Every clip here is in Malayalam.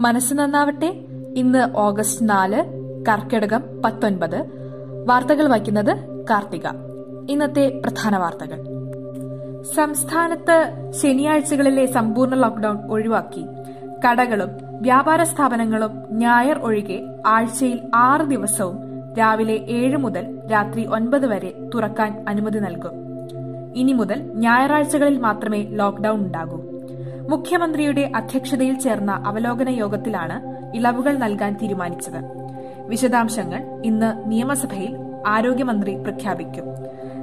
മനസ്സ് നന്നാവട്ടെ. ഇന്ന് ഓഗസ്റ്റ് നാല് കർക്കിടകം പത്തൊൻപത്. വാർത്തകൾ വായിക്കുന്നത് കാർത്തിക. ഇന്നത്തെ പ്രധാന വാർത്തകൾ. സംസ്ഥാനത്ത് ശനിയാഴ്ചകളിലെ സമ്പൂർണ ലോക്ഡൌൺ ഒഴിവാക്കി. കടകളും വ്യാപാര സ്ഥാപനങ്ങളും ഞായർ ഒഴികെ ആഴ്ചയിൽ ആറ് ദിവസവും രാവിലെ ഏഴ് മുതൽ രാത്രി ഒൻപത് വരെ തുറക്കാൻ അനുമതി നൽകും. ഇനി മുതൽ ഞായറാഴ്ചകളിൽ മാത്രമേ ലോക്ഡൌൺ ഉണ്ടാകൂ. മുഖ്യമന്ത്രിയുടെ അധ്യക്ഷതയിൽ ചേർന്ന അവലോകന യോഗത്തിലാണ് ഇളവുകൾ നൽകാൻ തീരുമാനിച്ചത്. വിശദാംശങ്ങൾ ഇന്ന് നിയമസഭയിൽ ആരോഗ്യമന്ത്രി പ്രഖ്യാപിക്കും.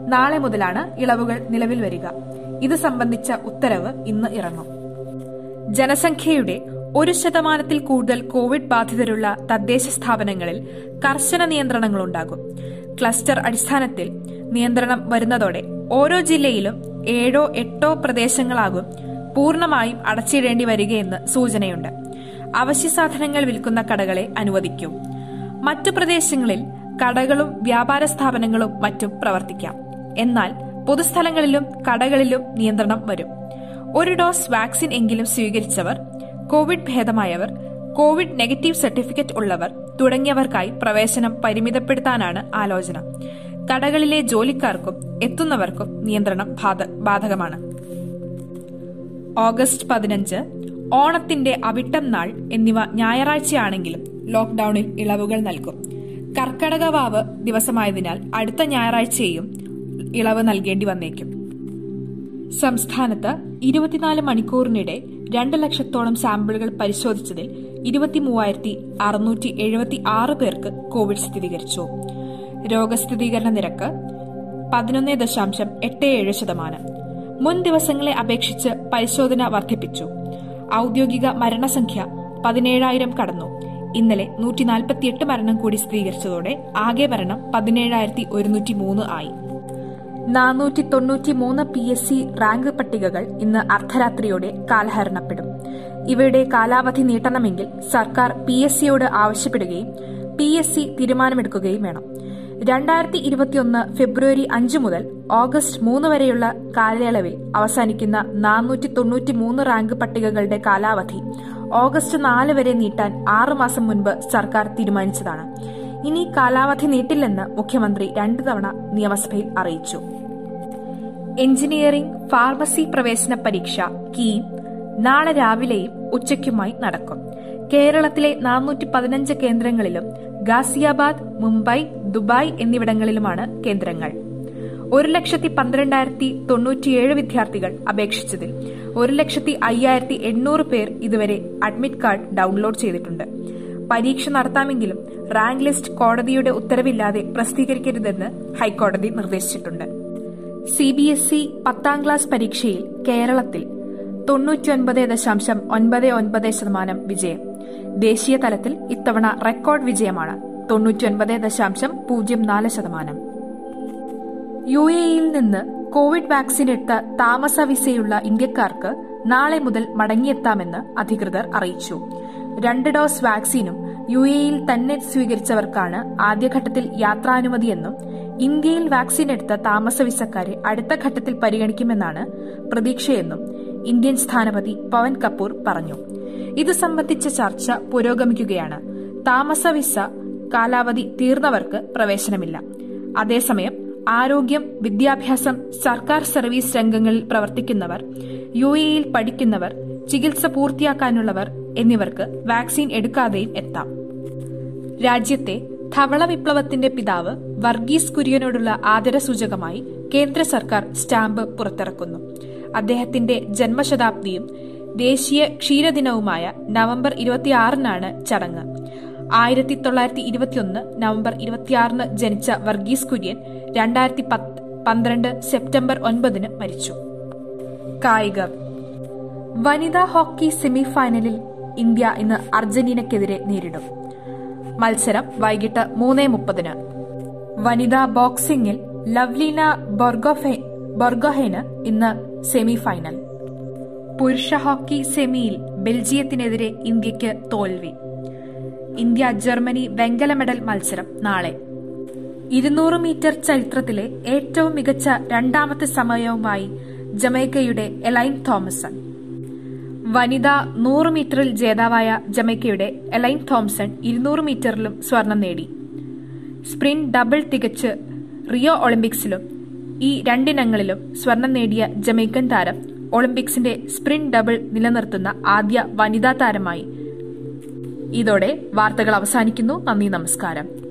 നാളെ മുതലാണ് ഇളവുകൾ നിലവിൽ വരിക. ഇത് സംബന്ധിച്ച ഉത്തരവ് ഇന്ന് ഇറങ്ങും. ജനസംഖ്യയുടെ ഒരു ശതമാനത്തിൽ കൂടുതൽ കോവിഡ് ബാധിതരുള്ള തദ്ദേശ സ്ഥാപനങ്ങളിൽ കർശന നിയന്ത്രണങ്ങളുണ്ടാകും. ക്ലസ്റ്റർ അടിസ്ഥാനത്തിൽ നിയന്ത്രണം വരുന്നതോടെ ഓരോ ജില്ലയിലും ഏഴോ എട്ടോ പ്രദേശങ്ങളാകും പൂർണമായും അടച്ചിടേണ്ടി വരികയെന്ന് സൂചനയുണ്ട്. അവശ്യ സാധനങ്ങൾ വിൽക്കുന്ന കടകളെ അനുവദിക്കും. മറ്റു പ്രദേശങ്ങളിൽ കടകളും വ്യാപാര സ്ഥാപനങ്ങളും മറ്റും പ്രവർത്തിക്കാം. എന്നാൽ പൊതുസ്ഥലങ്ങളിലും കടകളിലും നിയന്ത്രണം വരും. ഒരു ഡോസ് വാക്സിൻ എങ്കിലും സ്വീകരിച്ചവർ കോവിഡ് ഭേദമായവർ കോവിഡ് നെഗറ്റീവ് സർട്ടിഫിക്കറ്റ് ഉള്ളവർ തുടങ്ങിയവർക്കായി പ്രവേശനം പരിമിതപ്പെടുത്താനാണ് ആലോചന. കടകളിലെ ജോലിക്കാർക്കും എത്തുന്നവർക്കും നിയന്ത്രണം ബാധകമാണ്. ഓഗസ്റ്റ് പതിനഞ്ച് ഓണത്തിന്റെ അവിട്ടം നാൾ എന്നിവ ഞായറാഴ്ചയാണെങ്കിലും ലോക്ഡൌണിൽ ഇളവുകൾ നൽകും. കർക്കടക വാവ് ദിവസമായതിനാൽ അടുത്ത ഞായറാഴ്ചയും ഇളവ് നൽകേണ്ടി വന്നേക്കും. സംസ്ഥാനത്ത് ഇരുപത്തിനാല് മണിക്കൂറിനിടെ രണ്ട് ലക്ഷത്തോളം സാമ്പിളുകൾ പരിശോധിച്ചതിൽ ഇരുപത്തിമൂവായിരത്തി അറുന്നൂറ്റി എഴുപത്തി ആറ് പേർക്ക് കോവിഡ് സ്ഥിരീകരിച്ചു. രോഗസ്ഥിരീകരണ നിരക്ക് പതിനൊന്ന് ദശാംശം എട്ട് ഏഴ് ശതമാനം. മുൻ ദിവസങ്ങളെ അപേക്ഷിച്ച് പരിശോധന വർദ്ധിപ്പിച്ചു. ഔദ്യോഗിക മരണസംഖ്യ പതിനേഴായിരം കടന്നു. ഇന്നലെ നൂറ്റി നാൽപ്പത്തിയെട്ട് മരണം കൂടി സ്ഥിരീകരിച്ചതോടെ ആകെ മരണം പതിനേഴായിരത്തി ഒരുന്നൂറ്റി മൂന്ന് ആയി. നാനൂറ്റി തൊണ്ണൂറ്റി മൂന്ന് പി എസ് സി റാങ്ക് പട്ടികകൾ ഇന്ന് അർദ്ധരാത്രിയോടെ കാലഹരണപ്പെടും. ഇവയുടെ കാലാവധി നീട്ടണമെങ്കിൽ സർക്കാർ പി എസ് സിയോട് ആവശ്യപ്പെടുകയും പി എസ് സി തീരുമാനമെടുക്കുകയും വേണം. രണ്ടായിരത്തി ഇരുപത്തിയൊന്ന് ഫെബ്രുവരി അഞ്ച് മുതൽ ഓഗസ്റ്റ് മൂന്ന് വരെയുള്ള കാലയളവിൽ അവസാനിക്കുന്ന നാനൂറ്റി തൊണ്ണൂറ്റി മൂന്ന് റാങ്ക് പട്ടികകളുടെ കാലാവധി ഓഗസ്റ്റ് നാല് വരെ നീട്ടാൻ ആറുമാസം മുൻപ് സർക്കാർ തീരുമാനിച്ചതാണ്. ഇനി കാലാവധി നീട്ടില്ലെന്ന് മുഖ്യമന്ത്രി രണ്ടു തവണ നിയമസഭയിൽ അറിയിച്ചു. എഞ്ചിനീയറിംഗ് ഫാർമസി പ്രവേശന പരീക്ഷ കീ നാളെ രാവിലെയും ഉച്ചയ്ക്കുമായി നടക്കും. കേരളത്തിലെ നാനൂറ്റി പതിനഞ്ച് കേന്ദ്രങ്ങളിലും ഗാസിയാബാദ് മുംബൈ ദുബായ് എന്നിവിടങ്ങളിലുമാണ് കേന്ദ്രങ്ങൾ. ഒരു ലക്ഷത്തി പന്ത്രണ്ടായിരത്തി തൊണ്ണൂറ്റിയേഴ് വിദ്യാർത്ഥികൾ അപേക്ഷിച്ചതിൽ ഒരു ലക്ഷത്തി അയ്യായിരത്തി എണ്ണൂറ് പേർ ഇതുവരെ അഡ്മിറ്റ് കാർഡ് ഡൌൺലോഡ് ചെയ്തിട്ടുണ്ട്. പരീക്ഷ നടത്താമെങ്കിലും റാങ്ക് ലിസ്റ്റ് കോടതിയുടെ ഉത്തരവില്ലാതെ പ്രസിദ്ധീകരിക്കരുതെന്ന് ഹൈക്കോടതി നിർദ്ദേശിച്ചിട്ടുണ്ട്. സി ബി എസ് ഇ പത്താം ക്ലാസ് പരീക്ഷയിൽ കേരളത്തിൽ തൊണ്ണൂറ്റിയൊൻപത് ദശാംശം ഒൻപത് ഒൻപത് ശതമാനം വിജയം. ദേശീയ തലത്തിൽ ഇത്തവണ റെക്കോർഡ് വിജയമാണ് തൊണ്ണൂറ്റിയൊൻപത് ദശാംശം പൂജ്യം നാല് ശതമാനം. യു എ ഇയിൽ നിന്ന് കോവിഡ് വാക്സിൻ എടുത്ത താമസ വിസയുള്ള ഇന്ത്യക്കാർക്ക് നാളെ മുതൽ മടങ്ങിയെത്താമെന്ന് അധികൃതർ അറിയിച്ചു. രണ്ട് ഡോസ് വാക്സിനും യു എയിൽ തന്നെ സ്വീകരിച്ചവർക്കാണ് ആദ്യഘട്ടത്തിൽ യാത്രാനുമതിയെന്നും ഇന്ത്യയിൽ വാക്സിൻ എടുത്ത താമസ വിസക്കാരെ അടുത്ത ഘട്ടത്തിൽ പരിഗണിക്കുമെന്നാണ് പ്രതീക്ഷയെന്നും ഇന്ത്യൻ സ്ഥാനപതി പവൻ കപൂർ പറഞ്ഞു. ഇത് സംബന്ധിച്ച ചർച്ച പുരോഗമിക്കുകയാണ്. താമസ വിസ കാലാവധി തീർന്നവർക്ക് പ്രവേശനമില്ല. അതേസമയം ആരോഗ്യം വിദ്യാഭ്യാസം സർക്കാർ സർവീസ് രംഗങ്ങളിൽ പ്രവർത്തിക്കുന്നവർ യു എയിൽ പഠിക്കുന്നവർ ചികിത്സ പൂർത്തിയാക്കാനുള്ളവർ എന്നിവർക്ക് വാക്സിൻ എടുക്കാതെയും എത്താം. രാജ്യത്തെ ധവള വിപ്ലവത്തിന്റെ പിതാവ് വർഗീസ് കുര്യനോടുള്ള ആദരസൂചകമായി കേന്ദ്ര സർക്കാർ സ്റ്റാമ്പ് പുറത്തിറക്കുന്നു. അദ്ദേഹത്തിന്റെ ജന്മശതാബ്ദിയും ദേശീയ ക്ഷീരദിനവുമായ നവംബർ ഇരുപത്തിയാറിനാണ് ചടങ്ങ്. ആയിരത്തി തൊള്ളായിരത്തി ഇരുപത്തിയൊന്ന് നവംബർ ഇരുപത്തിയാറിന് ജനിച്ച വർഗീസ് കുര്യൻ രണ്ടായിരത്തി പന്ത്രണ്ട് സെപ്റ്റംബർ ഒൻപതിന് മരിച്ചു. കായിക. വനിതാ ഹോക്കി സെമിഫൈനലിൽ ഇന്ത്യ ഇന്ന് അർജന്റീനയ്ക്കെതിരെ നേരിടും. മത്സരം വൈകിട്ട് മൂന്ന് മുപ്പതിന്. വനിതാ ബോക്സിംഗിൽ ലവ്ലീന ബൊർഗോഹെന് ഇന്ന് സെമിഫൈനൽ. പുരുഷ ഹോക്കി സെമിയിൽ ബെൽജിയത്തിനെതിരെ ഇന്ത്യയ്ക്ക് തോൽവി. ഇന്ത്യ ജർമ്മനി വെങ്കല മെഡൽ മത്സരം നാളെ. ഇരുന്നൂറ് മീറ്റർ ചരിത്രത്തിലെ ഏറ്റവും മികച്ച രണ്ടാമത്തെ സമയവുമായി ജമൈക്കയുടെ എലൈൻ തോമസൺ. വനിതാ നൂറ് മീറ്ററിൽ ജേതാവായ ജമൈക്കയുടെ എലൈൻ തോംസൺ ഇരുന്നൂറ് മീറ്ററിലും സ്വർണം നേടി. സ്പ്രിന്റ് ഡബിൾ തികച്ച് റിയോ ഒളിമ്പിക്സിലും ഈ രണ്ടിനങ്ങളിലും സ്വർണം നേടിയ ജമൈക്കൻ താരം ഒളിമ്പിക്സിന്റെ സ്പ്രിന്റ് ഡബിൾ നിലനിർത്തുന്ന ആദ്യ വനിതാ താരമായി. ഇതോടെ വാർത്തകൾ അവസാനിക്കുന്നു. നന്ദി നമസ്കാരം.